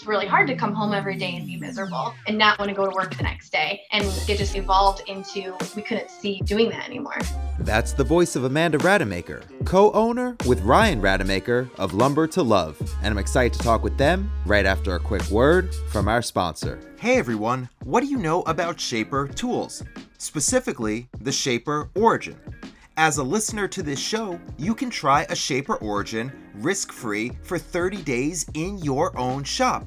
It's really hard to come home every day and be miserable and not want to go to work the next day. And it just evolved into we couldn't see doing that anymore. That's the voice of Amanda Rademacher, co owner with Ryan Rademacher of Lumber to Love. And I'm excited to talk with them right after a quick word from our sponsor. Hey everyone, what do you know about Shaper tools? Specifically, the Shaper Origin. As a listener to this show, you can try a Shaper Origin risk free for 30 days in your own shop.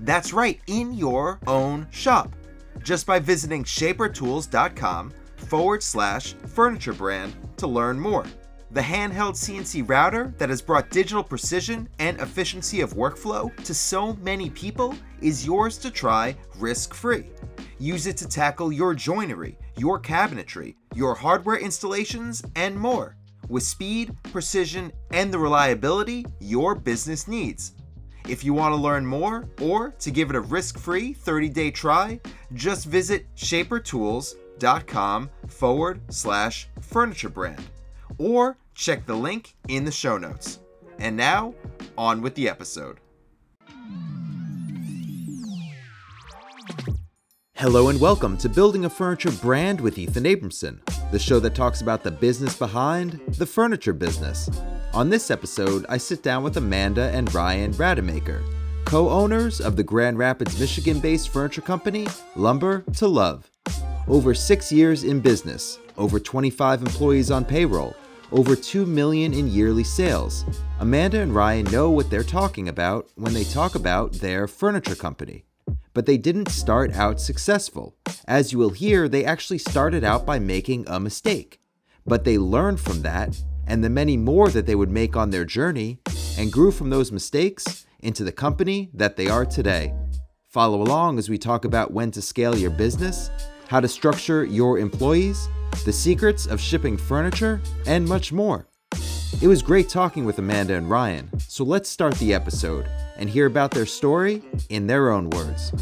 That's right, in your own shop. Just by visiting shapertools.com forward slash furniture brand to learn more. The handheld CNC router that has brought digital precision and efficiency of workflow to so many people is yours to try risk free. Use it to tackle your joinery, your cabinetry, your hardware installations, and more with speed, precision, and the reliability your business needs. If you want to learn more or to give it a risk free 30 day try, just visit shapertools.com forward slash furniture brand or check the link in the show notes. And now, on with the episode. Hello and welcome to Building a Furniture Brand with Ethan Abramson, the show that talks about the business behind the furniture business. On this episode, I sit down with Amanda and Ryan Rademacher, co owners of the Grand Rapids, Michigan based furniture company Lumber to Love. Over six years in business, over 25 employees on payroll, over 2 million in yearly sales. Amanda and Ryan know what they're talking about when they talk about their furniture company but they didn't start out successful. As you will hear, they actually started out by making a mistake. But they learned from that and the many more that they would make on their journey and grew from those mistakes into the company that they are today. Follow along as we talk about when to scale your business, how to structure your employees, the secrets of shipping furniture, and much more. It was great talking with Amanda and Ryan, so let's start the episode and hear about their story in their own words.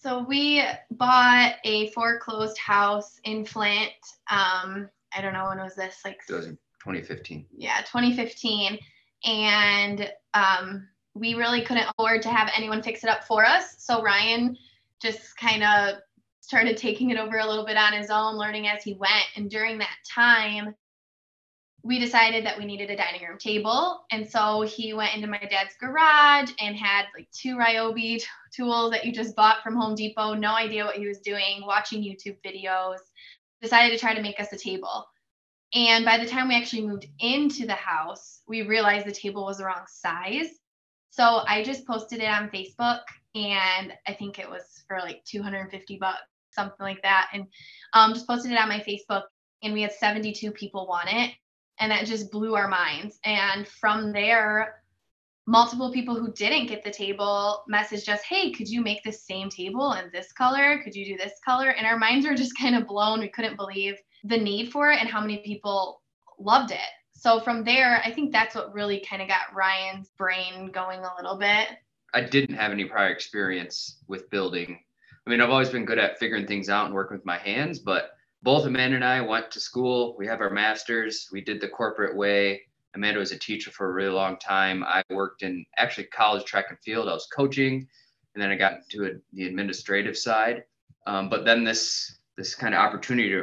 So we bought a foreclosed house in Flint. Um, I don't know when was this, like It was in 2015. yeah, 2015, and um, we really couldn't afford to have anyone fix it up for us. So Ryan just kind of started taking it over a little bit on his own, learning as he went. And during that time, we decided that we needed a dining room table. And so he went into my dad's garage and had like two Ryobi tools that you just bought from Home Depot, no idea what he was doing, watching YouTube videos, decided to try to make us a table. And by the time we actually moved into the house, we realized the table was the wrong size. So I just posted it on Facebook and I think it was for like 250 bucks, something like that. And um, just posted it on my Facebook and we had 72 people want it and that just blew our minds. And from there, multiple people who didn't get the table messaged us, Hey, could you make the same table in this color? Could you do this color? And our minds were just kind of blown. We couldn't believe the need for it and how many people loved it. So from there, I think that's what really kind of got Ryan's brain going a little bit. I didn't have any prior experience with building. I mean, I've always been good at figuring things out and working with my hands, but both Amanda and I went to school. We have our masters. We did the corporate way. Amanda was a teacher for a really long time. I worked in actually college track and field. I was coaching, and then I got into a, the administrative side. Um, but then this this kind of opportunity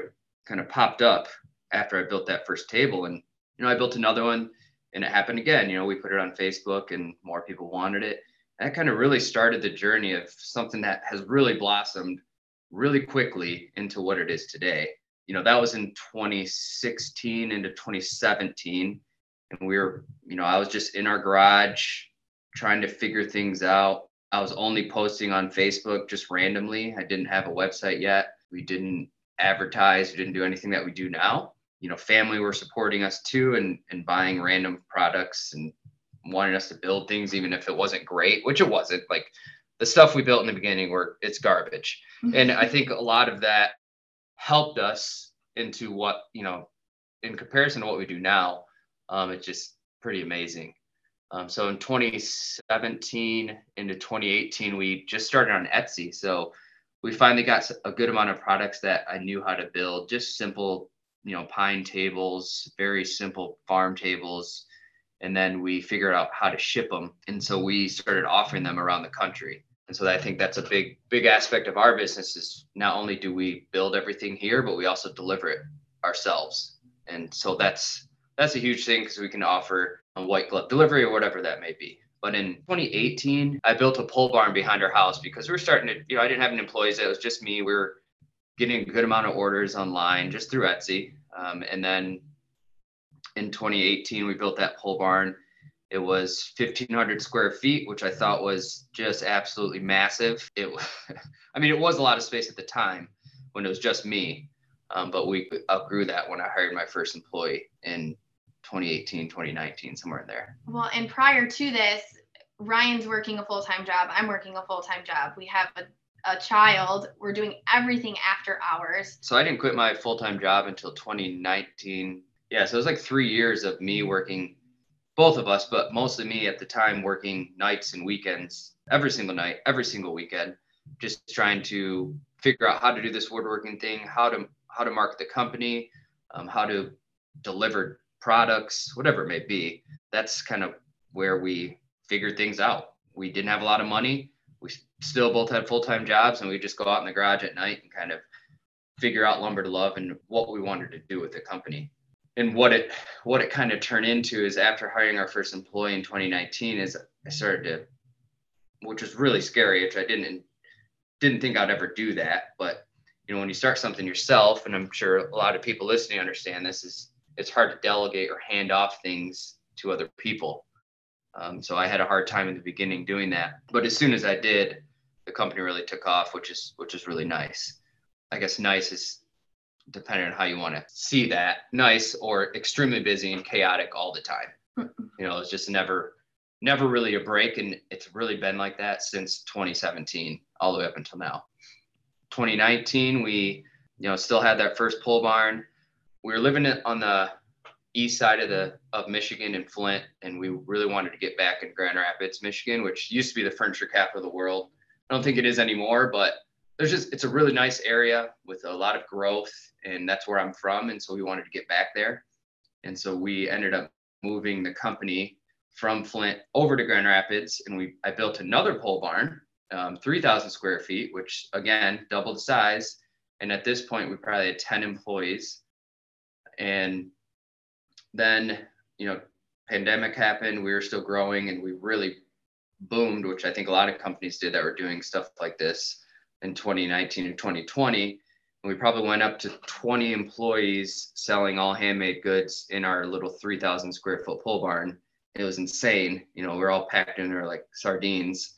kind of popped up after I built that first table, and you know I built another one, and it happened again. You know we put it on Facebook, and more people wanted it. That kind of really started the journey of something that has really blossomed really quickly into what it is today. You know, that was in 2016 into 2017. And we were, you know, I was just in our garage trying to figure things out. I was only posting on Facebook just randomly. I didn't have a website yet. We didn't advertise, we didn't do anything that we do now. You know, family were supporting us too and, and buying random products and wanting us to build things, even if it wasn't great, which it wasn't. Like the stuff we built in the beginning were it's garbage and i think a lot of that helped us into what you know in comparison to what we do now um, it's just pretty amazing um, so in 2017 into 2018 we just started on etsy so we finally got a good amount of products that i knew how to build just simple you know, pine tables, very simple farm tables. And then we figured out how to ship them. And so we started offering them around the country. And so I think that's a big, big aspect of our business is not only do we build everything here, but we also deliver it ourselves. And so that's that's a huge thing because we can offer a white glove delivery or whatever that may be. But in 2018, I built a pole barn behind our house because we were starting to, you know, I didn't have any employees. It was just me. We were getting a good amount of orders online just through Etsy. Um, and then in 2018, we built that pole barn. It was 1,500 square feet, which I thought was just absolutely massive. It, I mean, it was a lot of space at the time when it was just me, um, but we outgrew that when I hired my first employee in 2018, 2019, somewhere in there. Well, and prior to this, Ryan's working a full time job. I'm working a full time job. We have a, a child. We're doing everything after hours. So I didn't quit my full time job until 2019. Yeah, so it was like three years of me working, both of us, but mostly me at the time working nights and weekends, every single night, every single weekend, just trying to figure out how to do this woodworking thing, how to how to market the company, um, how to deliver products, whatever it may be. That's kind of where we figured things out. We didn't have a lot of money. We still both had full time jobs, and we just go out in the garage at night and kind of figure out lumber to love and what we wanted to do with the company. And what it what it kind of turned into is after hiring our first employee in 2019 is I started to, which was really scary, which I didn't didn't think I'd ever do that. But you know, when you start something yourself, and I'm sure a lot of people listening understand this, is it's hard to delegate or hand off things to other people. Um, so I had a hard time in the beginning doing that, but as soon as I did, the company really took off, which is which is really nice. I guess nice is depending on how you want to see that nice or extremely busy and chaotic all the time. you know, it's just never never really a break, and it's really been like that since 2017 all the way up until now. 2019, we you know still had that first pole barn we were living on the east side of the of Michigan in Flint, and we really wanted to get back in Grand Rapids, Michigan, which used to be the furniture capital of the world. I don't think it is anymore, but there's just it's a really nice area with a lot of growth, and that's where I'm from, and so we wanted to get back there, and so we ended up moving the company from Flint over to Grand Rapids, and we I built another pole barn, um, 3,000 square feet, which again doubled the size, and at this point we probably had 10 employees. And then, you know, pandemic happened, we were still growing and we really boomed, which I think a lot of companies did that were doing stuff like this in 2019 and 2020. And we probably went up to 20 employees selling all handmade goods in our little 3,000 square foot pole barn. It was insane. You know, we are all packed in there like sardines.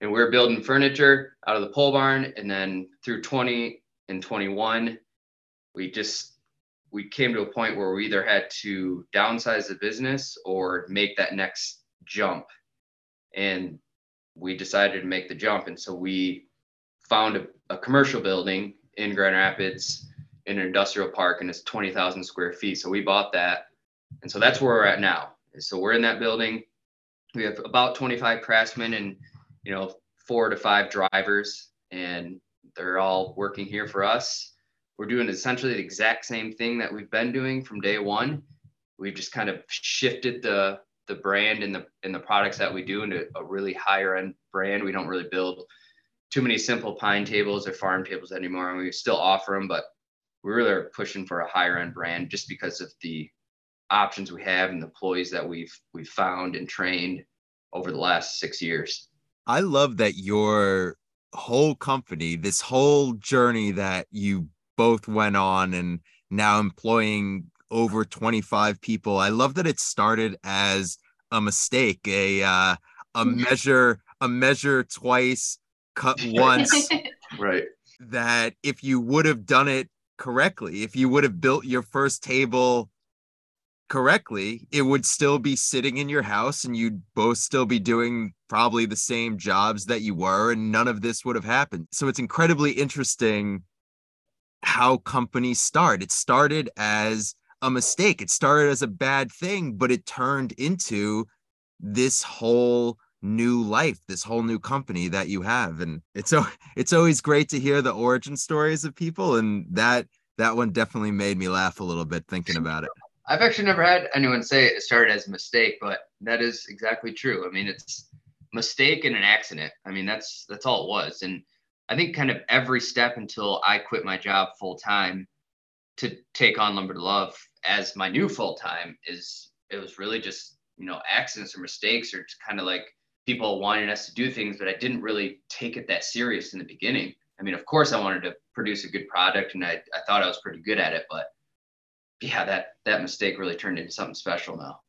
And we are building furniture out of the pole barn. And then through 20 and 21, we just we came to a point where we either had to downsize the business or make that next jump. And we decided to make the jump. And so we found a, a commercial building in Grand Rapids in an industrial park and it's 20,000 square feet. So we bought that. And so that's where we're at now. So we're in that building. We have about 25 craftsmen and, you know, four to five drivers, and they're all working here for us we're doing essentially the exact same thing that we've been doing from day one. We've just kind of shifted the the brand and the and the products that we do into a really higher end brand. We don't really build too many simple pine tables or farm tables anymore, and we still offer them, but we really are pushing for a higher end brand just because of the options we have and the employees that we've we've found and trained over the last six years. I love that your whole company, this whole journey that you both went on and now employing over 25 people. I love that it started as a mistake, a uh, a measure a measure twice, cut once. right. That if you would have done it correctly, if you would have built your first table correctly, it would still be sitting in your house and you'd both still be doing probably the same jobs that you were, and none of this would have happened. So it's incredibly interesting how companies start. It started as a mistake. It started as a bad thing, but it turned into this whole new life, this whole new company that you have. And it's it's always great to hear the origin stories of people and that that one definitely made me laugh a little bit thinking about it. I've actually never had anyone say it started as a mistake, but that is exactly true. I mean, it's mistake and an accident. I mean, that's that's all it was. And I think kind of every step until I quit my job full time to take on Lumber to Love as my new full time is it was really just you know accidents or mistakes or kind of like people wanting us to do things, but I didn't really take it that serious in the beginning. I mean, of course, I wanted to produce a good product, and I, I thought I was pretty good at it, but yeah, that that mistake really turned into something special now.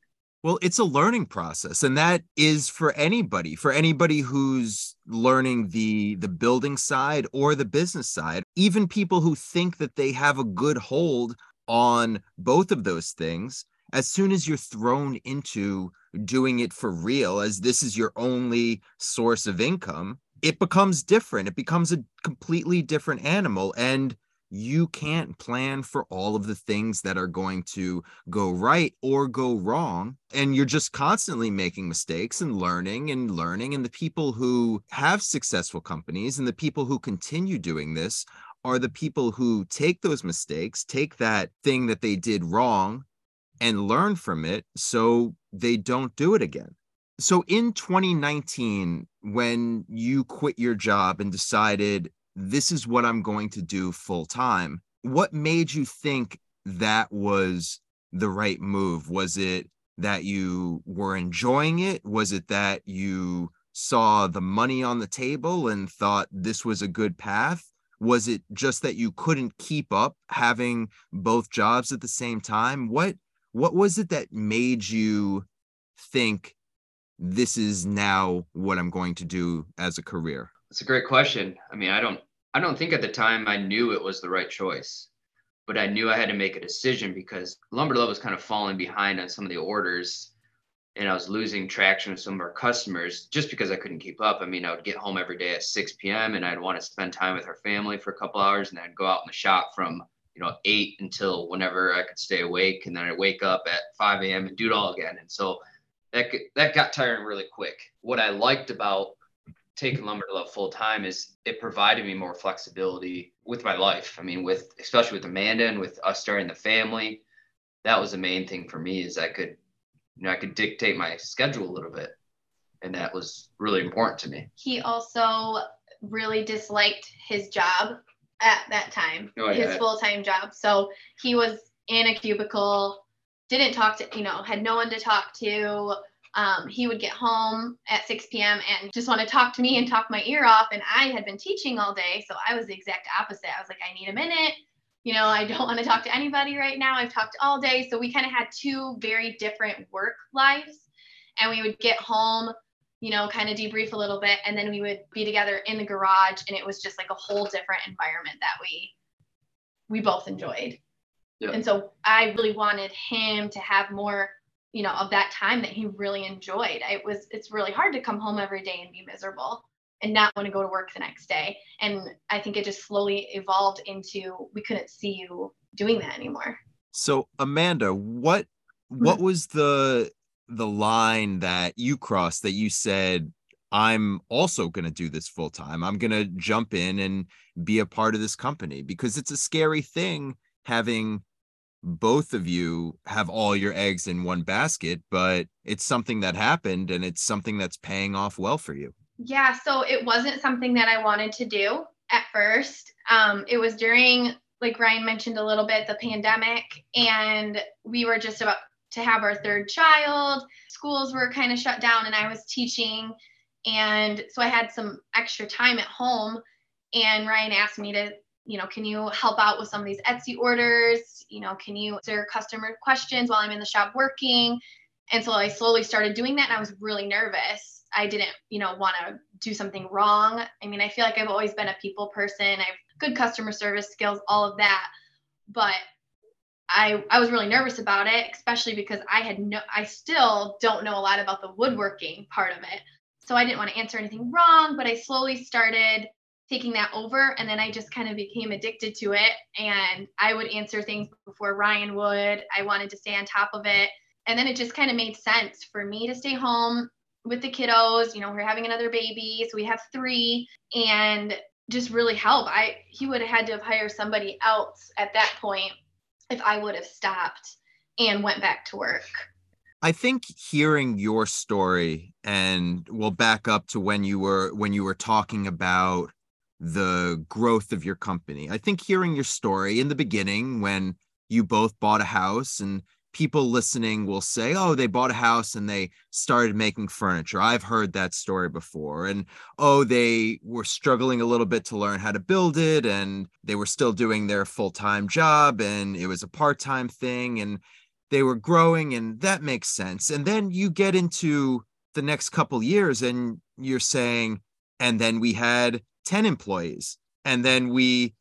Well, it's a learning process, and that is for anybody, for anybody who's learning the the building side or the business side. Even people who think that they have a good hold on both of those things, as soon as you're thrown into doing it for real, as this is your only source of income, it becomes different. It becomes a completely different animal. And you can't plan for all of the things that are going to go right or go wrong. And you're just constantly making mistakes and learning and learning. And the people who have successful companies and the people who continue doing this are the people who take those mistakes, take that thing that they did wrong and learn from it so they don't do it again. So in 2019, when you quit your job and decided this is what I'm going to do full time. What made you think that was the right move? Was it that you were enjoying it? Was it that you saw the money on the table and thought this was a good path? Was it just that you couldn't keep up having both jobs at the same time? What what was it that made you think this is now what I'm going to do as a career? That's a great question. I mean, I don't I don't think at the time I knew it was the right choice, but I knew I had to make a decision because Lumber Love was kind of falling behind on some of the orders and I was losing traction with some of our customers just because I couldn't keep up. I mean, I would get home every day at 6 p.m. and I'd want to spend time with our family for a couple hours and I'd go out in the shop from, you know, eight until whenever I could stay awake. And then I'd wake up at 5 a.m. and do it all again. And so that, that got tiring really quick. What I liked about taking lumber to love full time is it provided me more flexibility with my life. I mean, with especially with Amanda and with us starting the family, that was the main thing for me is I could, you know, I could dictate my schedule a little bit, and that was really important to me. He also really disliked his job at that time, oh, his full time job. So he was in a cubicle, didn't talk to, you know, had no one to talk to um, he would get home at 6 p.m. and just want to talk to me and talk my ear off. And I had been teaching all day. So I was the exact opposite. I was like, I need a minute. You know, I don't want to talk to anybody right now. I've talked all day. So we kind of had two very different work lives. And we would get home, you know, kind of debrief a little bit. And then we would be together in the garage. And it was just like a whole different environment that we we both enjoyed. Yeah. And so I really wanted him to have more you know of that time that he really enjoyed it was it's really hard to come home every day and be miserable and not want to go to work the next day and i think it just slowly evolved into we couldn't see you doing that anymore so amanda what what mm-hmm. was the the line that you crossed that you said i'm also going to do this full time i'm going to jump in and be a part of this company because it's a scary thing having both of you have all your eggs in one basket, but it's something that happened and it's something that's paying off well for you. Yeah, so it wasn't something that I wanted to do at first. Um, it was during, like Ryan mentioned a little bit, the pandemic, and we were just about to have our third child. Schools were kind of shut down, and I was teaching. And so I had some extra time at home. And Ryan asked me to you know, can you help out with some of these Etsy orders? You know, can you answer customer questions while I'm in the shop working? And so I slowly started doing that and I was really nervous. I didn't, you know, want to do something wrong. I mean, I feel like I've always been a people person. I have good customer service skills, all of that. But I I was really nervous about it, especially because I had no I still don't know a lot about the woodworking part of it. So I didn't want to answer anything wrong, but I slowly started taking that over and then I just kind of became addicted to it and I would answer things before Ryan would. I wanted to stay on top of it. And then it just kind of made sense for me to stay home with the kiddos. You know, we're having another baby, so we have 3 and just really help. I he would have had to have hired somebody else at that point if I would have stopped and went back to work. I think hearing your story and we'll back up to when you were when you were talking about the growth of your company. I think hearing your story in the beginning when you both bought a house and people listening will say, oh, they bought a house and they started making furniture. I've heard that story before. And oh, they were struggling a little bit to learn how to build it and they were still doing their full time job and it was a part time thing and they were growing and that makes sense. And then you get into the next couple years and you're saying, and then we had 10 employees and then we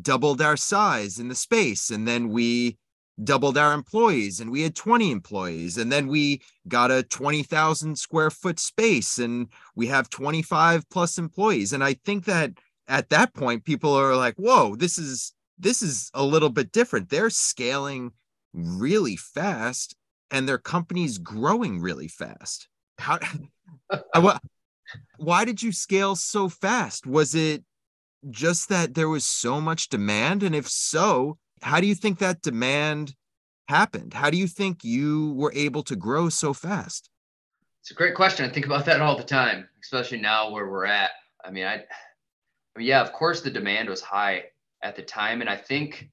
doubled our size in the space and then we doubled our employees and we had 20 employees and then we got a 20,000 square foot space and we have 25 plus employees. And i think that at that point people are like whoa this is this is a little bit different. They're scaling really fast and their company's growing really fast. How why did you scale so fast? Was it just that there was so much demand? And if so how do you think that demand happened? How do you think you were able to grow so fast? It's a great question. I think about that all the time, especially now where we're at. I mean, I, I mean, yeah, of course the demand was high at the time, and I think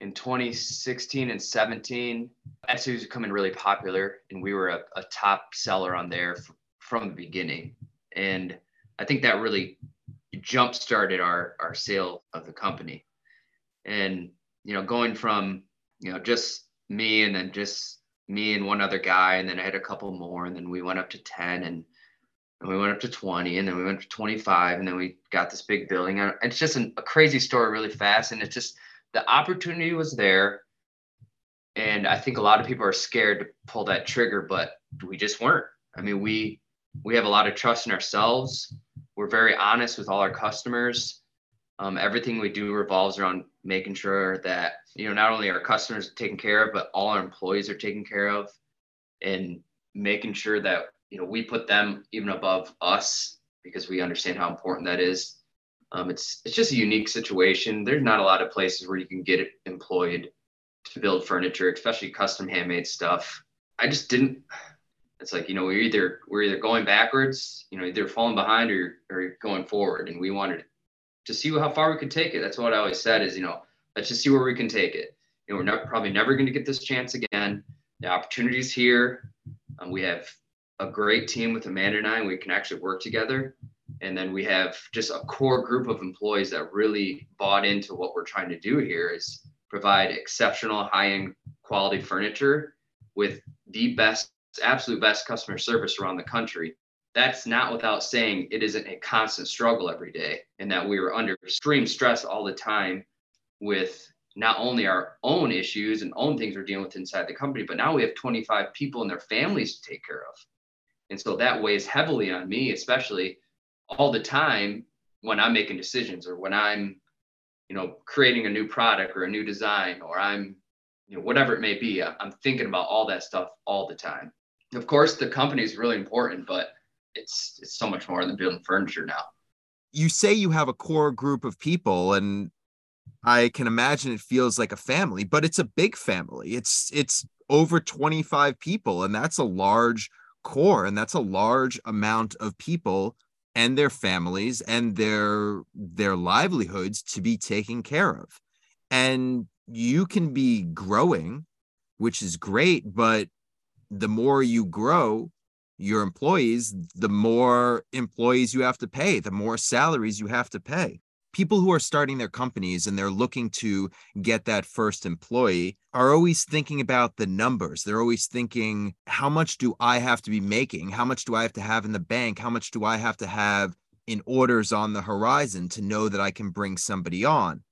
in 2016 and 17, Etsy was becoming really popular, and we were a, a top seller on there f- from the beginning. And I think that really jump started our our sale of the company. And you know, going from, you know, just me and then just me and one other guy, and then I had a couple more, and then we went up to 10 and, and we went up to 20 and then we went to 25 and then we got this big building. It's just an, a crazy story really fast. And it's just the opportunity was there. And I think a lot of people are scared to pull that trigger, but we just weren't. I mean, we we have a lot of trust in ourselves. We're very honest with all our customers. Um, everything we do revolves around making sure that you know not only our customers are taken care of, but all our employees are taken care of, and making sure that you know we put them even above us because we understand how important that is. Um, it's it's just a unique situation. There's not a lot of places where you can get employed to build furniture, especially custom handmade stuff. I just didn't. It's like you know we're either we're either going backwards, you know, either falling behind or or going forward, and we wanted to see how far we could take it. That's what I always said is, you know, let's just see where we can take it. You know, we're not, probably never going to get this chance again. The opportunity's here. Um, we have a great team with Amanda and I, and we can actually work together. And then we have just a core group of employees that really bought into what we're trying to do here is provide exceptional high-end quality furniture with the best, absolute best customer service around the country that's not without saying it isn't a constant struggle every day and that we were under extreme stress all the time with not only our own issues and own things we're dealing with inside the company, but now we have 25 people and their families to take care of. And so that weighs heavily on me, especially all the time when I'm making decisions or when I'm, you know, creating a new product or a new design or I'm, you know, whatever it may be. I'm thinking about all that stuff all the time. Of course, the company is really important, but it's it's so much more than building furniture now. You say you have a core group of people and I can imagine it feels like a family, but it's a big family. It's it's over 25 people and that's a large core and that's a large amount of people and their families and their their livelihoods to be taken care of. And you can be growing, which is great, but the more you grow, your employees, the more employees you have to pay, the more salaries you have to pay. People who are starting their companies and they're looking to get that first employee are always thinking about the numbers. They're always thinking, how much do I have to be making? How much do I have to have in the bank? How much do I have to have in orders on the horizon to know that I can bring somebody on?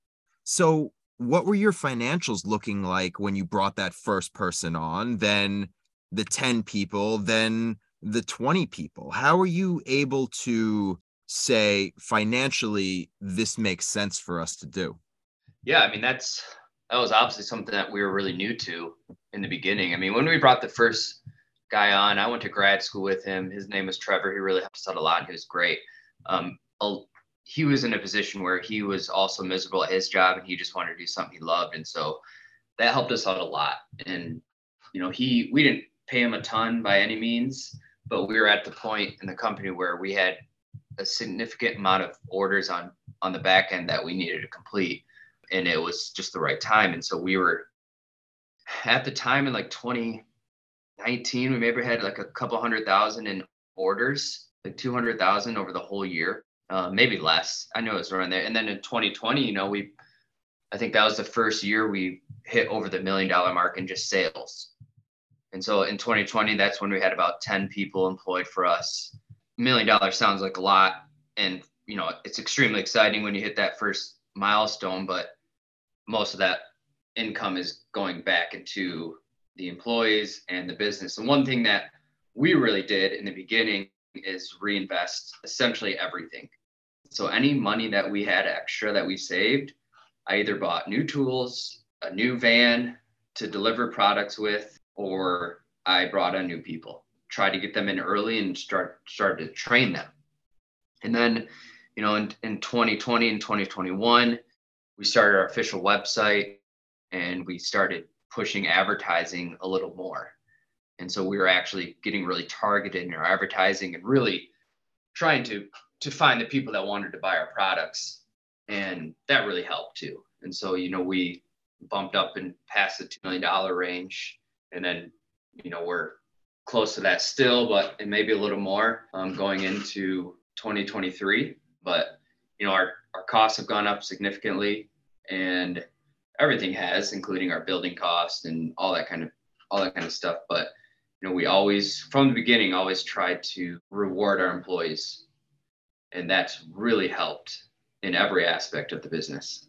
So, what were your financials looking like when you brought that first person on? Then the 10 people, then the 20 people? How are you able to say financially this makes sense for us to do? Yeah, I mean that's that was obviously something that we were really new to in the beginning. I mean, when we brought the first guy on, I went to grad school with him. His name was Trevor. He really helped us out a lot. He was great. Um, he was in a position where he was also miserable at his job and he just wanted to do something he loved. And so that helped us out a lot. And, you know, he, we didn't pay him a ton by any means, but we were at the point in the company where we had a significant amount of orders on, on the back end that we needed to complete. And it was just the right time. And so we were at the time in like 2019, we maybe had like a couple hundred thousand in orders, like 200,000 over the whole year uh, maybe less. I know it was around there. And then in 2020, you know, we, I think that was the first year we hit over the million dollar mark in just sales. And so in 2020, that's when we had about 10 people employed for us. A Million dollars sounds like a lot. And, you know, it's extremely exciting when you hit that first milestone, but most of that income is going back into the employees and the business. And one thing that we really did in the beginning is reinvest essentially everything. So any money that we had extra that we saved, I either bought new tools, a new van to deliver products with, or I brought on new people. Try to get them in early and start start to train them. And then, you know, in, in 2020 and 2021, we started our official website and we started pushing advertising a little more. And so we were actually getting really targeted in our advertising and really trying to to find the people that wanted to buy our products. And that really helped too. And so, you know, we bumped up and past the $2 million range. And then, you know, we're close to that still, but it may be a little more um, going into 2023. But, you know, our, our costs have gone up significantly and everything has, including our building costs and all that kind of, all that kind of stuff. But, you know, we always, from the beginning, always tried to reward our employees. And that's really helped in every aspect of the business.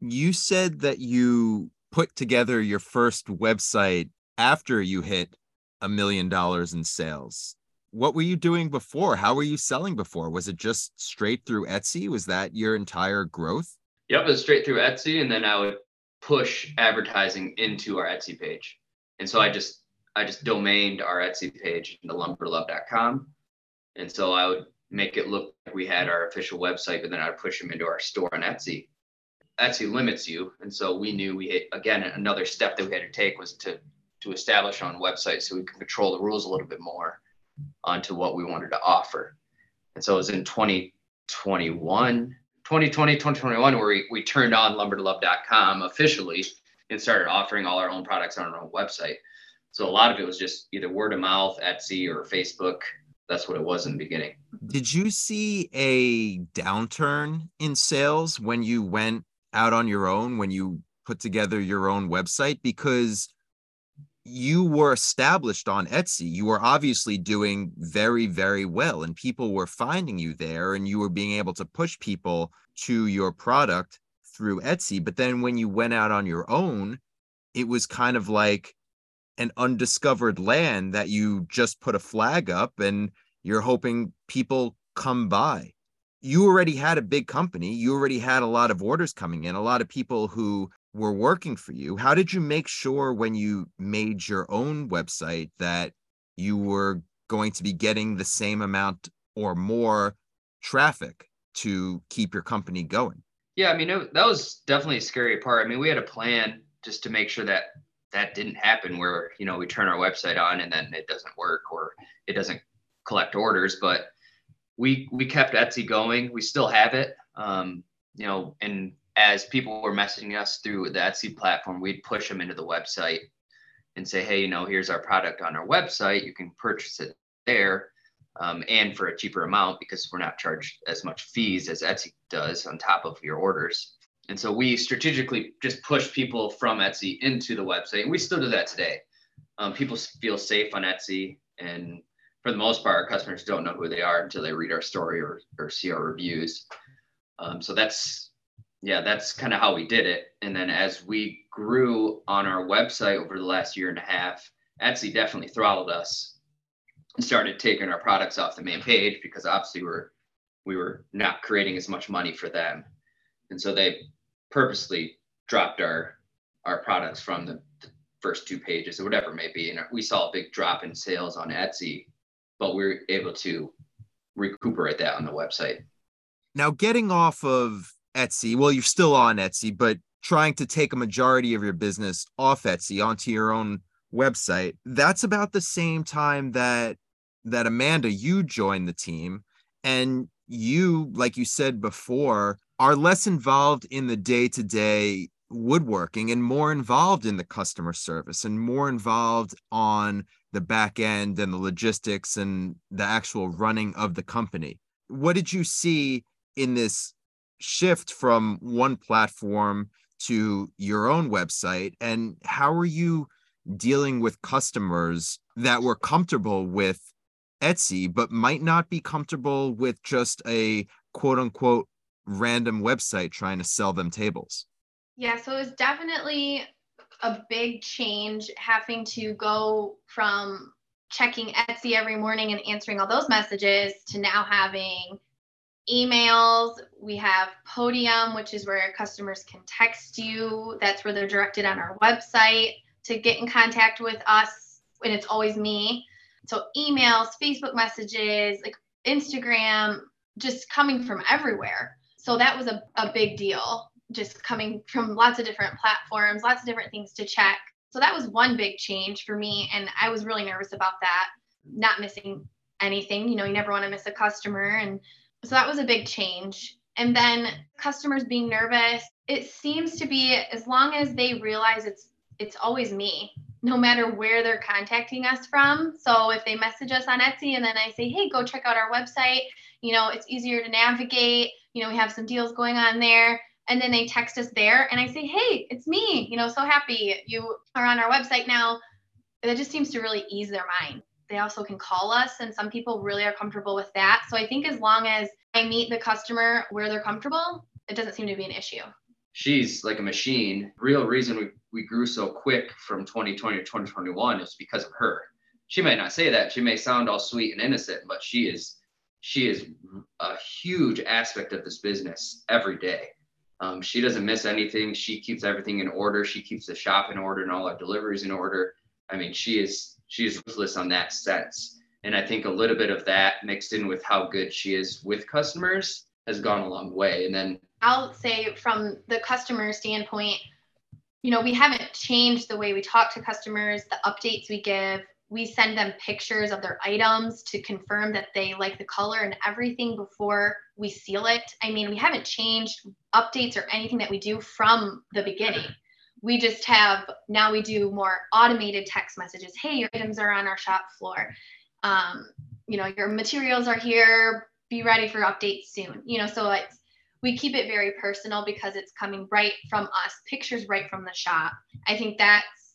You said that you put together your first website after you hit a million dollars in sales. What were you doing before? How were you selling before? Was it just straight through Etsy? Was that your entire growth? Yep, it was straight through Etsy. And then I would push advertising into our Etsy page. And so I just I just domained our Etsy page into lumberlove.com. And so I would make it look like we had our official website, but then I'd push them into our store on Etsy. Etsy limits you. And so we knew we had, again, another step that we had to take was to, to establish on website so we can control the rules a little bit more onto what we wanted to offer. And so it was in 2021, 2020, 2021, where we, we turned on lumbertolove.com officially and started offering all our own products on our own website. So a lot of it was just either word of mouth, Etsy, or Facebook. That's what it was in the beginning. Did you see a downturn in sales when you went out on your own, when you put together your own website? Because you were established on Etsy. You were obviously doing very, very well, and people were finding you there, and you were being able to push people to your product through Etsy. But then when you went out on your own, it was kind of like an undiscovered land that you just put a flag up and you're hoping people come by. You already had a big company. You already had a lot of orders coming in, a lot of people who were working for you. How did you make sure when you made your own website that you were going to be getting the same amount or more traffic to keep your company going? Yeah, I mean, it, that was definitely a scary part. I mean, we had a plan just to make sure that that didn't happen where you know we turn our website on and then it doesn't work or it doesn't collect orders but we we kept etsy going we still have it um, you know and as people were messaging us through the etsy platform we'd push them into the website and say hey you know here's our product on our website you can purchase it there um, and for a cheaper amount because we're not charged as much fees as etsy does on top of your orders and so we strategically just push people from Etsy into the website. And we still do that today. Um, people feel safe on Etsy. And for the most part, our customers don't know who they are until they read our story or, or see our reviews. Um, so that's, yeah, that's kind of how we did it. And then as we grew on our website over the last year and a half, Etsy definitely throttled us and started taking our products off the main page because obviously we're, we were not creating as much money for them. And so they purposely dropped our our products from the, the first two pages or whatever it may be. And we saw a big drop in sales on Etsy, but we are able to recuperate that on the website. Now, getting off of Etsy, well, you're still on Etsy, but trying to take a majority of your business off Etsy onto your own website. That's about the same time that that Amanda you joined the team and you like you said before are less involved in the day-to-day woodworking and more involved in the customer service and more involved on the back end and the logistics and the actual running of the company. What did you see in this shift from one platform to your own website and how are you dealing with customers that were comfortable with Etsy but might not be comfortable with just a quote unquote random website trying to sell them tables? Yeah, so it was definitely a big change having to go from checking Etsy every morning and answering all those messages to now having emails. We have Podium, which is where customers can text you. That's where they're directed on our website to get in contact with us. And it's always me. So emails, Facebook messages, like Instagram, just coming from everywhere. So that was a, a big deal, just coming from lots of different platforms, lots of different things to check. So that was one big change for me. And I was really nervous about that, not missing anything. You know, you never want to miss a customer. And so that was a big change. And then customers being nervous, it seems to be as long as they realize it's it's always me, no matter where they're contacting us from. So if they message us on Etsy and then I say, "Hey, go check out our website," you know, it's easier to navigate. You know, we have some deals going on there. And then they text us there and I say, "Hey, it's me. You know, so happy you are on our website now." That just seems to really ease their mind they also can call us and some people really are comfortable with that. So i think as long as i meet the customer where they're comfortable it doesn't seem to be an issue. She's like a machine. Real reason we, we grew so quick from 2020 to 2021 is because of her. She might not say that. She may sound all sweet and innocent but she is she is a huge aspect of this business every day. Um, she doesn't miss anything. She keeps everything in order. She keeps the shop in order and all our deliveries in order. I mean she is she's ruthless on that sense. And I think a little bit of that mixed in with how good she is with customers has gone a long way. And then I'll say from the customer standpoint, you know, we haven't changed the way we talk to customers, the updates we give. We send them pictures of their items to confirm that they like the color and everything before we seal it. I mean, we haven't changed updates or anything that we do from the beginning we just have now we do more automated text messages. Hey your items are on our shop floor. Um, you know your materials are here. Be ready for updates soon. You know so it's we keep it very personal because it's coming right from us pictures right from the shop. I think that's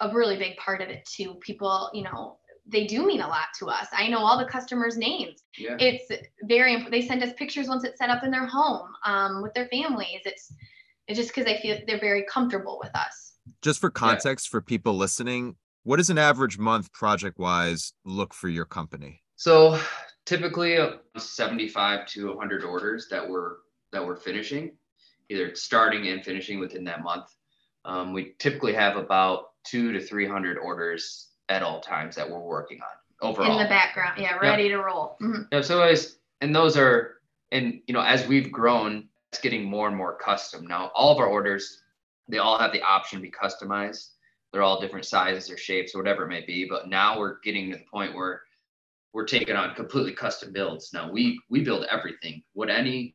a really big part of it too. People you know they do mean a lot to us. I know all the customers names. Yeah. it's very important they send us pictures once it's set up in their home um, with their families. It's it's just because I feel they're very comfortable with us. Just for context yeah. for people listening, what does an average month project wise look for your company? So typically 75 to 100 orders that we're that we're finishing, either starting and finishing within that month. Um, we typically have about two to 300 orders at all times that we're working on overall. In the background, yeah, ready yep. to roll. Mm-hmm. Yeah, so as and those are and you know as we've grown it's getting more and more custom. Now, all of our orders, they all have the option to be customized. They're all different sizes or shapes or whatever it may be. But now we're getting to the point where we're taking on completely custom builds. Now we we build everything. What any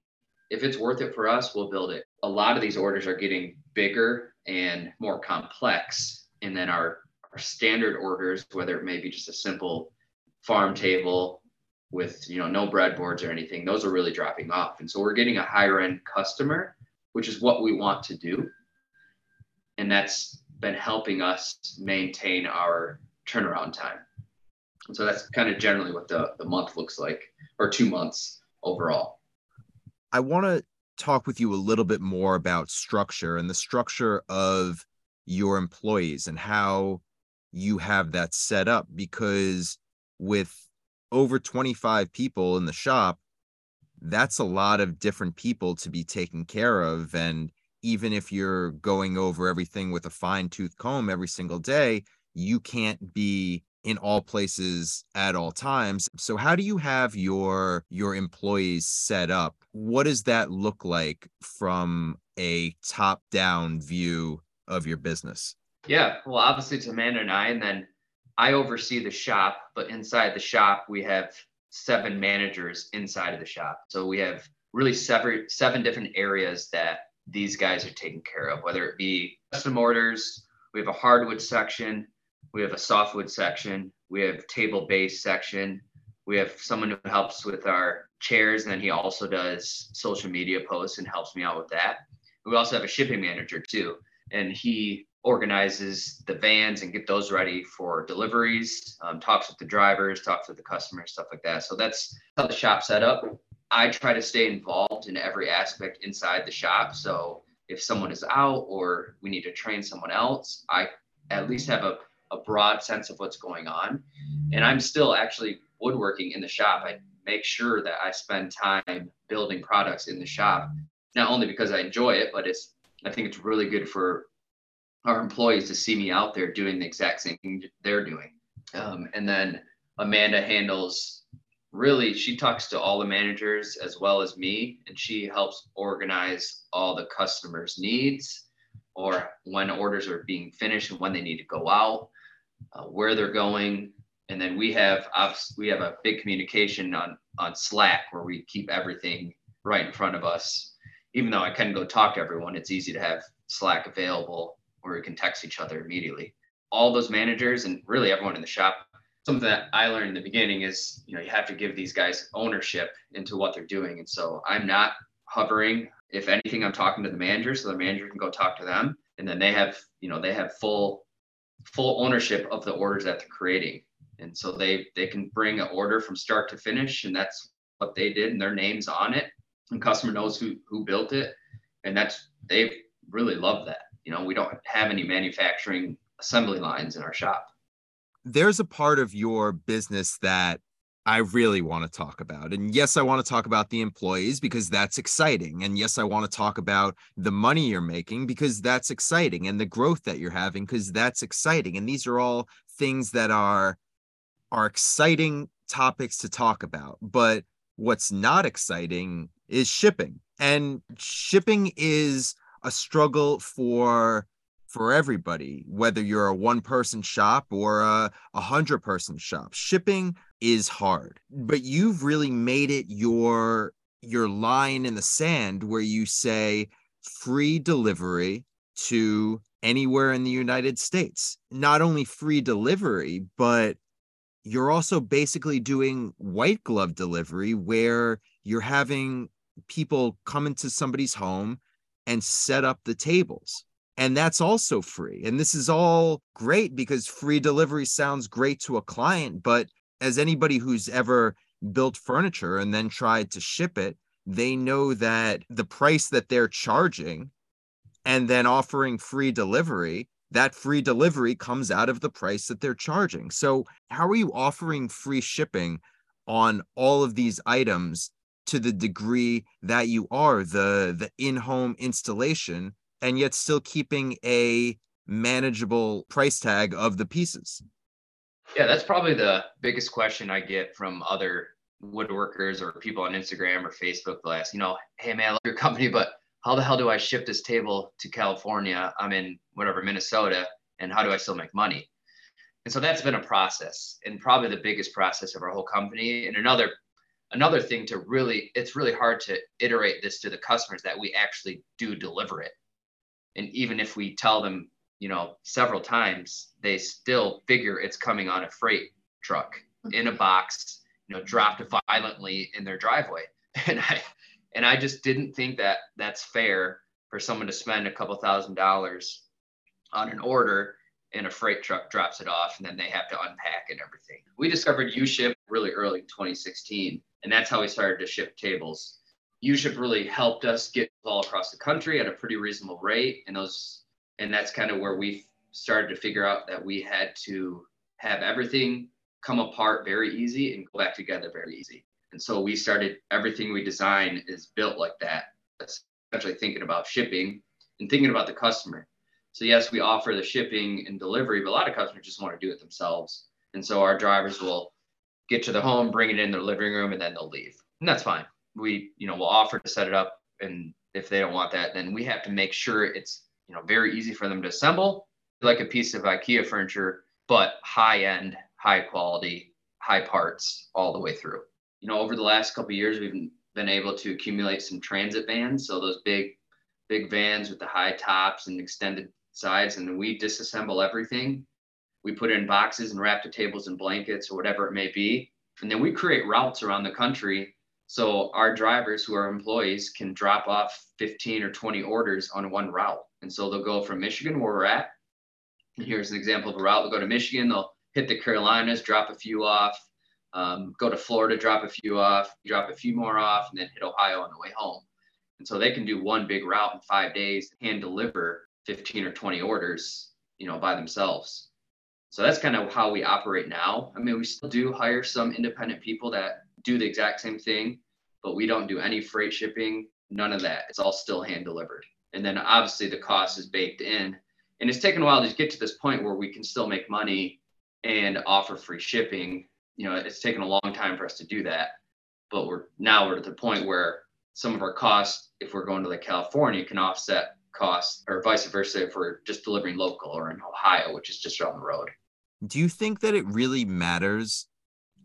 if it's worth it for us, we'll build it. A lot of these orders are getting bigger and more complex. And then our, our standard orders, whether it may be just a simple farm table with you know no breadboards or anything those are really dropping off. And so we're getting a higher end customer which is what we want to do. And that's been helping us maintain our turnaround time. And so that's kind of generally what the, the month looks like or two months overall. I want to talk with you a little bit more about structure and the structure of your employees and how you have that set up because with over 25 people in the shop, that's a lot of different people to be taken care of. And even if you're going over everything with a fine tooth comb every single day, you can't be in all places at all times. So how do you have your your employees set up? What does that look like from a top-down view of your business? Yeah, well, obviously it's Amanda and I, and then I oversee the shop, but inside the shop we have seven managers inside of the shop. So we have really seven seven different areas that these guys are taking care of, whether it be custom orders, we have a hardwood section, we have a softwood section, we have table base section, we have someone who helps with our chairs, and then he also does social media posts and helps me out with that. We also have a shipping manager too, and he organizes the vans and get those ready for deliveries, um, talks with the drivers, talks with the customers, stuff like that. So that's how the shop set up. I try to stay involved in every aspect inside the shop. So if someone is out or we need to train someone else, I at least have a, a broad sense of what's going on. And I'm still actually woodworking in the shop. I make sure that I spend time building products in the shop, not only because I enjoy it, but it's I think it's really good for our employees to see me out there doing the exact same thing they're doing. Um, and then Amanda handles really, she talks to all the managers as well as me, and she helps organize all the customers' needs or when orders are being finished and when they need to go out, uh, where they're going. And then we have we have a big communication on on Slack where we keep everything right in front of us. Even though I can go talk to everyone, it's easy to have Slack available where we can text each other immediately. All those managers and really everyone in the shop, something that I learned in the beginning is, you know, you have to give these guys ownership into what they're doing. And so I'm not hovering. If anything, I'm talking to the manager so the manager can go talk to them. And then they have, you know, they have full full ownership of the orders that they're creating. And so they they can bring an order from start to finish. And that's what they did and their names on it. And customer knows who who built it. And that's they really love that. You know, we don't have any manufacturing assembly lines in our shop. There's a part of your business that I really want to talk about. And yes, I want to talk about the employees because that's exciting. And yes, I want to talk about the money you're making because that's exciting and the growth that you're having because that's exciting. And these are all things that are are exciting topics to talk about. But what's not exciting is shipping. And shipping is a struggle for for everybody whether you're a one person shop or a, a hundred person shop. Shipping is hard but you've really made it your your line in the sand where you say free delivery to anywhere in the United States. Not only free delivery but you're also basically doing white glove delivery where you're having people come into somebody's home and set up the tables. And that's also free. And this is all great because free delivery sounds great to a client. But as anybody who's ever built furniture and then tried to ship it, they know that the price that they're charging and then offering free delivery, that free delivery comes out of the price that they're charging. So, how are you offering free shipping on all of these items to the degree that you are the the in-home installation and yet still keeping a manageable price tag of the pieces. Yeah that's probably the biggest question i get from other woodworkers or people on instagram or facebook they'll you know hey man i love your company but how the hell do i ship this table to california? I'm in whatever minnesota and how do i still make money? And so that's been a process and probably the biggest process of our whole company and another another thing to really it's really hard to iterate this to the customers that we actually do deliver it. And even if we tell them you know several times they still figure it's coming on a freight truck mm-hmm. in a box you know dropped violently in their driveway. And i and i just didn't think that that's fair for someone to spend a couple thousand dollars on an order and a freight truck drops it off and then they have to unpack and everything we discovered uship really early 2016 and that's how we started to ship tables. UShip really helped us get all across the country at a pretty reasonable rate. And those, and that's kind of where we started to figure out that we had to have everything come apart very easy and go back together very easy. And so we started everything we design is built like that, essentially thinking about shipping and thinking about the customer. So yes, we offer the shipping and delivery, but a lot of customers just want to do it themselves. And so our drivers will get to the home, bring it in their living room, and then they'll leave. And that's fine. We, you know, we'll offer to set it up. And if they don't want that, then we have to make sure it's, you know, very easy for them to assemble, like a piece of IKEA furniture, but high end, high quality, high parts all the way through. You know, over the last couple years, we've been able to accumulate some transit vans. So those big, big vans with the high tops and extended sides, and we disassemble everything. We put it in boxes and wrap the tables and blankets or whatever it may be. And then we create routes around the country so our drivers who are employees can drop off 15 or 20 orders on one route. And so they'll go from Michigan, where we're at. Here's an example of a route. They'll go to Michigan, they'll hit the Carolinas, drop a few off, um, go to Florida, drop a few off, drop a few more off, and then hit Ohio on the way home. And so they can do one big route in five days and deliver 15 or 20 orders, you know, by themselves. So that's kind of how we operate now. I mean, we still do hire some independent people that do the exact same thing, but we don't do any freight shipping, none of that. It's all still hand delivered. And then obviously the cost is baked in. And it's taken a while to get to this point where we can still make money and offer free shipping. You know, it's taken a long time for us to do that. But we're now we're at the point where some of our costs, if we're going to like California, can offset costs or vice versa if we're just delivering local or in Ohio, which is just around the road. Do you think that it really matters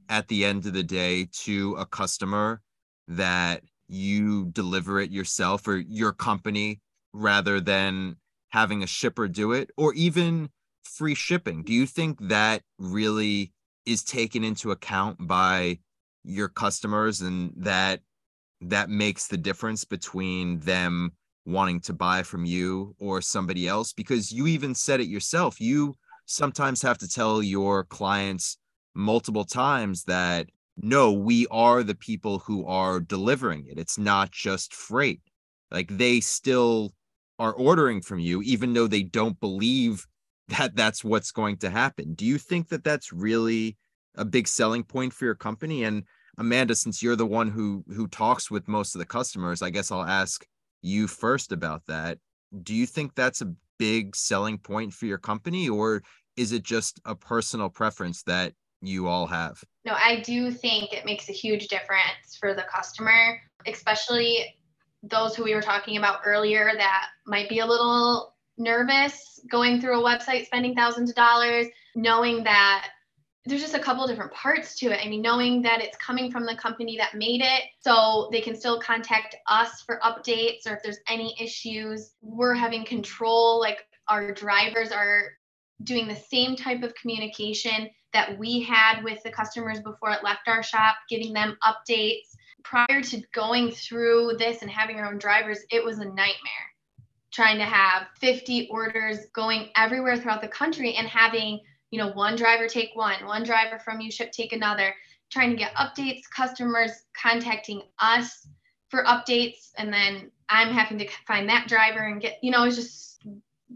at the end of the day to a customer that you deliver it yourself or your company rather than having a shipper do it or even free shipping? Do you think that really is taken into account by your customers and that that makes the difference between them wanting to buy from you or somebody else because you even said it yourself you sometimes have to tell your clients multiple times that no we are the people who are delivering it. It's not just freight. Like they still are ordering from you even though they don't believe that that's what's going to happen. Do you think that that's really a big selling point for your company? And amanda since you're the one who who talks with most of the customers i guess i'll ask you first about that. Do you think that's a big selling point for your company, or is it just a personal preference that you all have? No, I do think it makes a huge difference for the customer, especially those who we were talking about earlier that might be a little nervous going through a website, spending thousands of dollars, knowing that there's just a couple different parts to it. I mean, knowing that it's coming from the company that made it, so they can still contact us for updates or if there's any issues. We're having control, like our drivers are doing the same type of communication that we had with the customers before it left our shop, giving them updates. Prior to going through this and having our own drivers, it was a nightmare trying to have 50 orders going everywhere throughout the country and having you know, one driver take one, one driver from UShip take another, trying to get updates, customers contacting us for updates, and then I'm having to find that driver and get, you know, it's just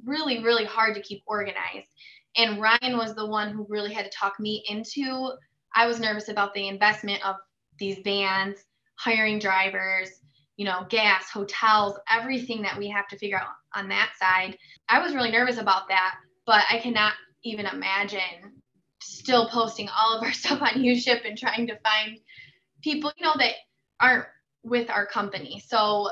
really, really hard to keep organized. And Ryan was the one who really had to talk me into. I was nervous about the investment of these vans, hiring drivers, you know, gas, hotels, everything that we have to figure out on that side. I was really nervous about that, but I cannot even imagine still posting all of our stuff on UShip and trying to find people, you know, that aren't with our company. So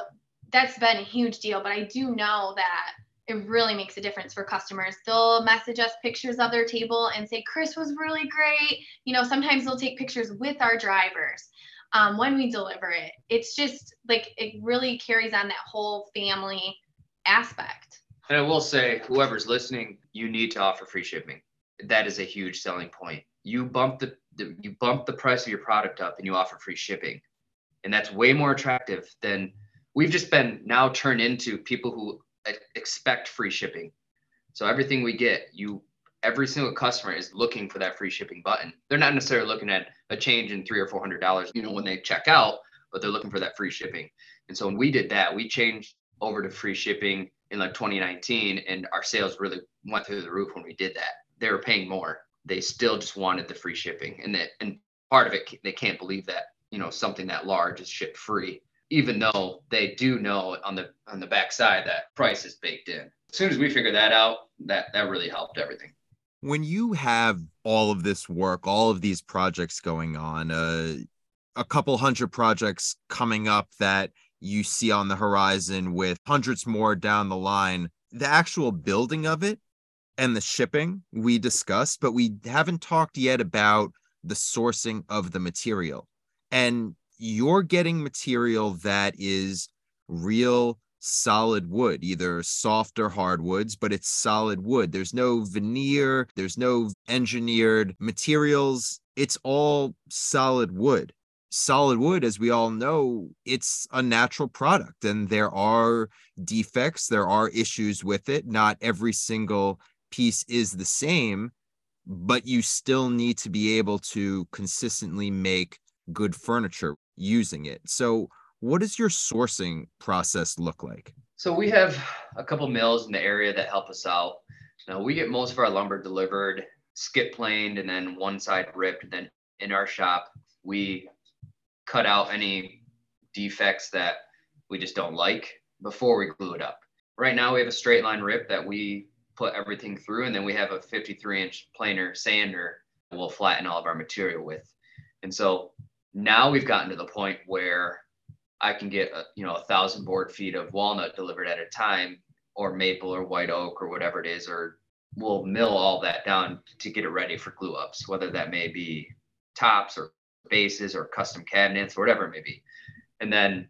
that's been a huge deal. But I do know that it really makes a difference for customers. They'll message us pictures of their table and say, Chris was really great. You know, sometimes they'll take pictures with our drivers um, when we deliver it. It's just like it really carries on that whole family aspect. And I will say, whoever's listening, you need to offer free shipping. That is a huge selling point. You bump the, the you bump the price of your product up and you offer free shipping. And that's way more attractive than we've just been now turned into people who expect free shipping. So everything we get, you every single customer is looking for that free shipping button. They're not necessarily looking at a change in three or four hundred dollars, you know, when they check out, but they're looking for that free shipping. And so when we did that, we changed over to free shipping in like 2019 and our sales really went through the roof when we did that. They were paying more. They still just wanted the free shipping and that and part of it they can't believe that you know something that large is shipped free even though they do know on the on the back side that price is baked in. As soon as we figured that out that that really helped everything. When you have all of this work, all of these projects going on, uh, a couple hundred projects coming up that you see on the horizon with hundreds more down the line, the actual building of it and the shipping we discussed, but we haven't talked yet about the sourcing of the material. And you're getting material that is real solid wood, either soft or hardwoods, but it's solid wood. There's no veneer, there's no engineered materials. It's all solid wood. Solid wood, as we all know, it's a natural product and there are defects, there are issues with it. Not every single piece is the same, but you still need to be able to consistently make good furniture using it. So, what does your sourcing process look like? So we have a couple mills in the area that help us out. Now we get most of our lumber delivered, skip planed, and then one side ripped. Then in our shop, we cut out any defects that we just don't like before we glue it up. Right now we have a straight line rip that we put everything through, and then we have a 53 inch planer sander we'll flatten all of our material with. And so now we've gotten to the point where I can get a, you know a thousand board feet of walnut delivered at a time, or maple or white oak or whatever it is, or we'll mill all that down to get it ready for glue ups, whether that may be tops or bases or custom cabinets or whatever it may be. And then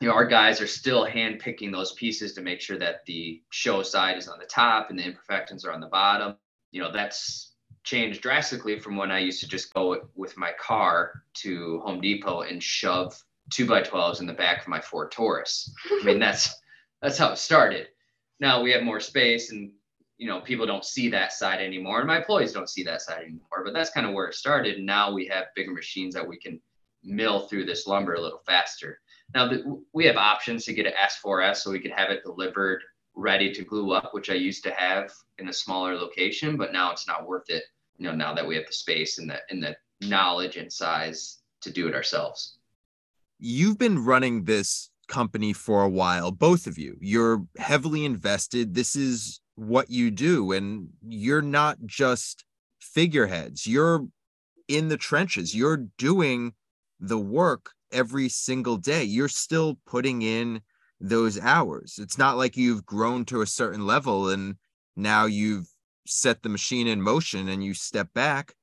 you know our guys are still hand picking those pieces to make sure that the show side is on the top and the imperfections are on the bottom. You know that's changed drastically from when I used to just go with my car to Home Depot and shove two by 12s in the back of my Ford Taurus. I mean, that's that's how it started. Now we have more space and you know people don't see that side anymore and my employees don't see that side anymore but that's kind of where it started and now we have bigger machines that we can mill through this lumber a little faster now the, we have options to get an s4s so we could have it delivered ready to glue up which i used to have in a smaller location but now it's not worth it you know now that we have the space and the and the knowledge and size to do it ourselves you've been running this company for a while, both of you. You're heavily invested. This is what you do, and you're not just figureheads. You're in the trenches. You're doing the work every single day. You're still putting in those hours. It's not like you've grown to a certain level and now you've set the machine in motion and you step back.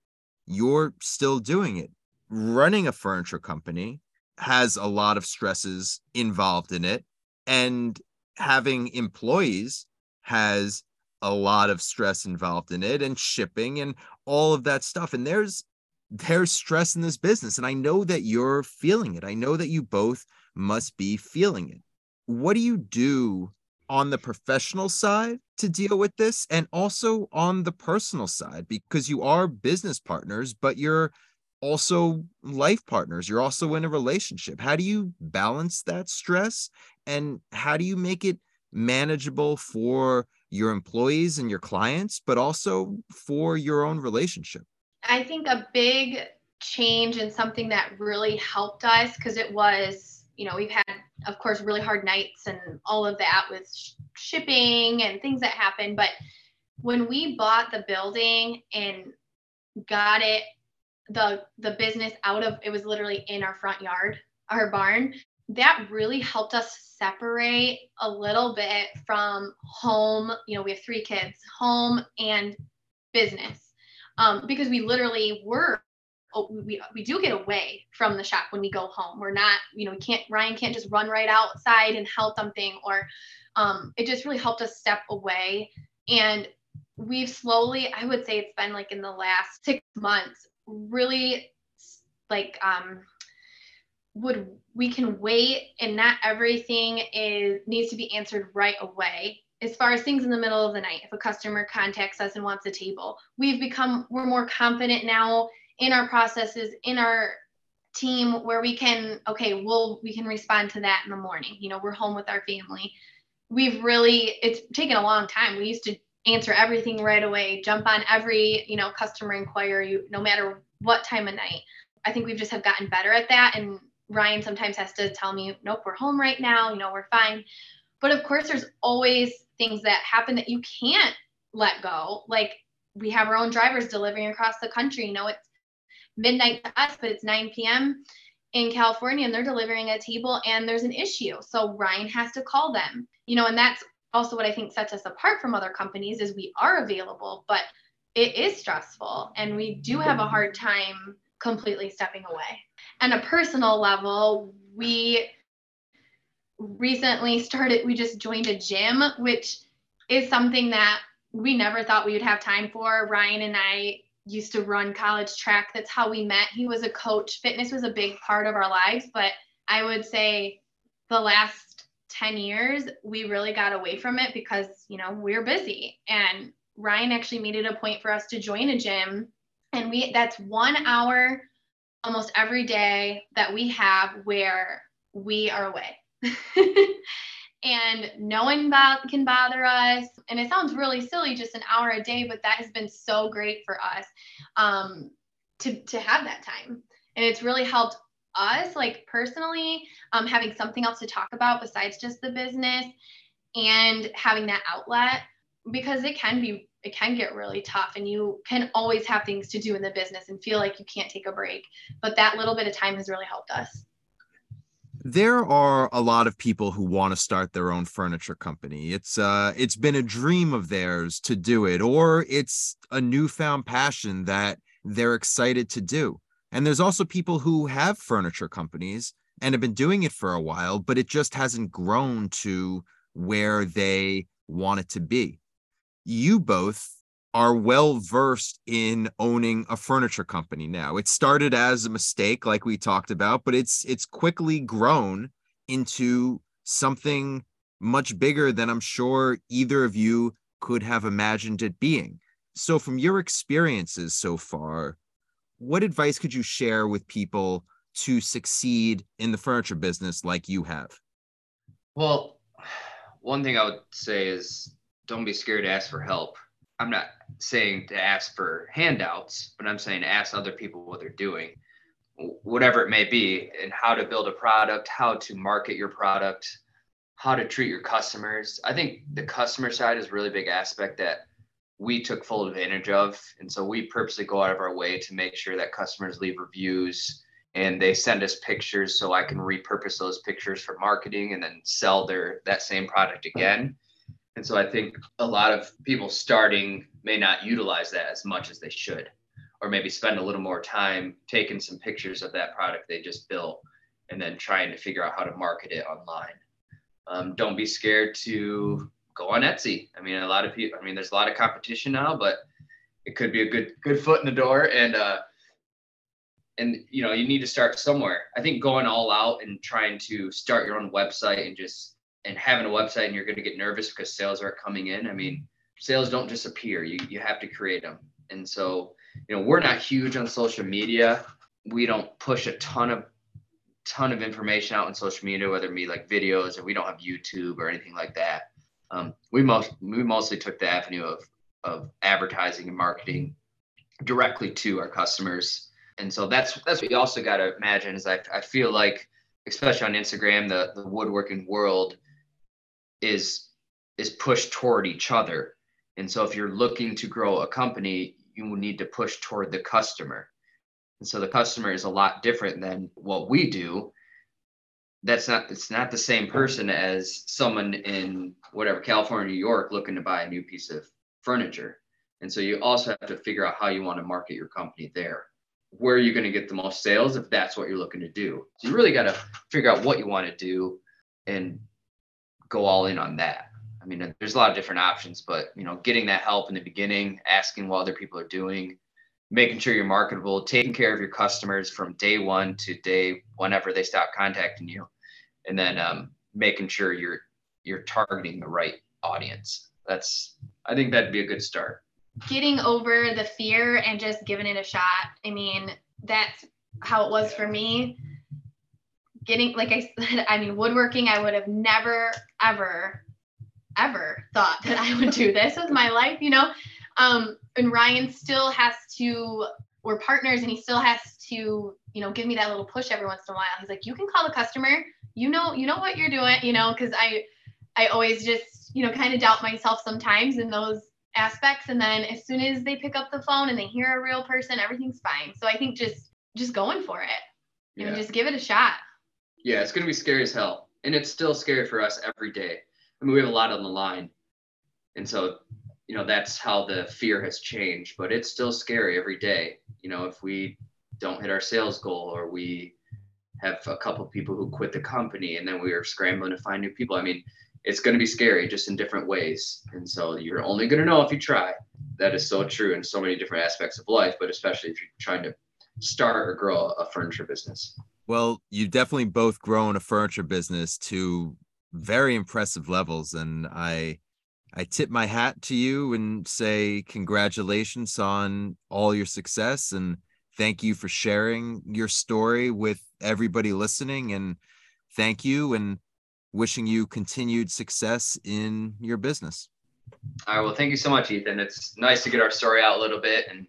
You're still doing it. Running a furniture company has a lot of stresses involved in it and having employees has a lot of stress involved in it and shipping and all of that stuff and there's there's stress in this business and i know that you're feeling it i know that you both must be feeling it what do you do on the professional side to deal with this and also on the personal side because you are business partners but you're also life partners. You're also in a relationship. How do you balance that stress? And how do you make it manageable for your employees and your clients, but also for your own relationship? I think a big change and something that really helped us because it was, you know, we've had, of course, really hard nights and all of that with sh- shipping and things that happen. But when we bought the building and got it the the business out of it was literally in our front yard, our barn. That really helped us separate a little bit from home. You know, we have three kids, home and business, um, because we literally were oh, we, we do get away from the shop when we go home. We're not, you know, we can't, Ryan can't just run right outside and help something or um, it just really helped us step away. And we've slowly, I would say it's been like in the last six months, really like um would we can wait and not everything is needs to be answered right away as far as things in the middle of the night if a customer contacts us and wants a table we've become we're more confident now in our processes in our team where we can okay we'll we can respond to that in the morning you know we're home with our family we've really it's taken a long time we used to answer everything right away, jump on every, you know, customer inquiry, no matter what time of night. I think we've just have gotten better at that. And Ryan sometimes has to tell me, nope, we're home right now, you know, we're fine. But of course, there's always things that happen that you can't let go. Like we have our own drivers delivering across the country. You know, it's midnight to us, but it's 9 p.m. in California and they're delivering a table and there's an issue. So Ryan has to call them. You know, and that's also what I think sets us apart from other companies is we are available, but it is stressful and we do have a hard time completely stepping away. And a personal level, we recently started, we just joined a gym, which is something that we never thought we would have time for. Ryan and I used to run college track. That's how we met. He was a coach. Fitness was a big part of our lives, but I would say the last 10 years we really got away from it because, you know, we we're busy. And Ryan actually made it a point for us to join a gym and we that's 1 hour almost every day that we have where we are away. and no one bo- can bother us. And it sounds really silly, just an hour a day, but that has been so great for us um, to to have that time, and it's really helped us, like personally, um, having something else to talk about besides just the business, and having that outlet because it can be it can get really tough and you can always have things to do in the business and feel like you can't take a break but that little bit of time has really helped us there are a lot of people who want to start their own furniture company. It's uh it's been a dream of theirs to do it or it's a newfound passion that they're excited to do. And there's also people who have furniture companies and have been doing it for a while, but it just hasn't grown to where they want it to be. You both are well versed in owning a furniture company now. It started as a mistake like we talked about, but it's it's quickly grown into something much bigger than I'm sure either of you could have imagined it being. So from your experiences so far, what advice could you share with people to succeed in the furniture business like you have? Well, one thing I would say is don't be scared to ask for help. I'm not saying to ask for handouts, but I'm saying ask other people what they're doing, whatever it may be, and how to build a product, how to market your product, how to treat your customers. I think the customer side is a really big aspect that we took full advantage of. And so we purposely go out of our way to make sure that customers leave reviews and they send us pictures so I can repurpose those pictures for marketing and then sell their that same product again. And so I think a lot of people starting may not utilize that as much as they should, or maybe spend a little more time taking some pictures of that product they just built and then trying to figure out how to market it online. Um, don't be scared to go on Etsy. I mean, a lot of people, I mean, there's a lot of competition now, but it could be a good, good foot in the door. And, uh, and you know, you need to start somewhere. I think going all out and trying to start your own website and just and having a website and you're going to get nervous because sales aren't coming in. I mean, sales don't just appear. You you have to create them. And so, you know, we're not huge on social media. We don't push a ton of ton of information out on social media, whether it be like videos or we don't have YouTube or anything like that. Um, we most we mostly took the avenue of of advertising and marketing directly to our customers. And so that's that's what you also got to imagine is I, I feel like especially on Instagram, the, the woodworking world is is pushed toward each other. And so if you're looking to grow a company, you will need to push toward the customer. And so the customer is a lot different than what we do. That's not it's not the same person as someone in whatever California, New York looking to buy a new piece of furniture. And so you also have to figure out how you want to market your company there. Where are you going to get the most sales if that's what you're looking to do? So you really got to figure out what you want to do and go all in on that. I mean, there's a lot of different options, but you know, getting that help in the beginning, asking what other people are doing, making sure you're marketable, taking care of your customers from day one to day whenever they stop contacting you, and then um, making sure you're you're targeting the right audience. That's I think that'd be a good start. Getting over the fear and just giving it a shot. I mean, that's how it was for me getting like I said, I mean, woodworking, I would have never, ever, ever thought that I would do this with my life, you know. Um, and Ryan still has to, we're partners and he still has to, you know, give me that little push every once in a while. He's like, you can call the customer, you know, you know what you're doing, you know, because I I always just, you know, kind of doubt myself sometimes in those aspects and then as soon as they pick up the phone and they hear a real person everything's fine so i think just just going for it and Yeah. just give it a shot Yeah, it's gonna be scary as hell, and it's still scary for us every day. I mean, we have a lot on the line, and so you know that's how the fear has changed. But it's still scary every day. You know, if we don't hit our sales goal, or we have a couple people who quit the company, and then we are scrambling to find new people. I mean, it's gonna be scary, just in different ways. And so you're only gonna know if you try. That is so true in so many different aspects of life, but especially if you're trying to start or grow a furniture business. Well, you've definitely both grown a furniture business to very impressive levels, and I I tip my hat to you and say congratulations on all your success and thank you for sharing your story with everybody listening and thank you and wishing you continued success in your business. All right. Well, thank you so much, Ethan. It's nice to get our story out a little bit and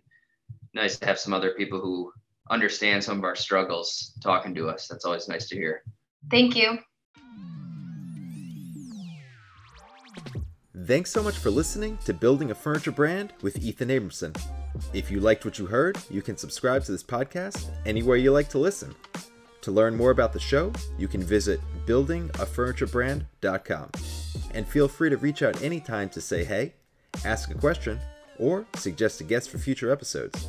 nice to have some other people who understand some of our struggles talking to us. That's always nice to hear. thank you Thanks so much for listening to Building a Furniture Brand with Ethan Abramson. If you liked what you heard, you can subscribe to this podcast anywhere you like to listen. To learn more about the show, you can visit buildingafurniturebrand.com. And feel free to reach out anytime to say hey, ask a question, or suggest a guest for future episodes.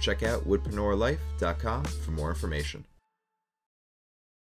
Check out woodpreneurlife.com for more information.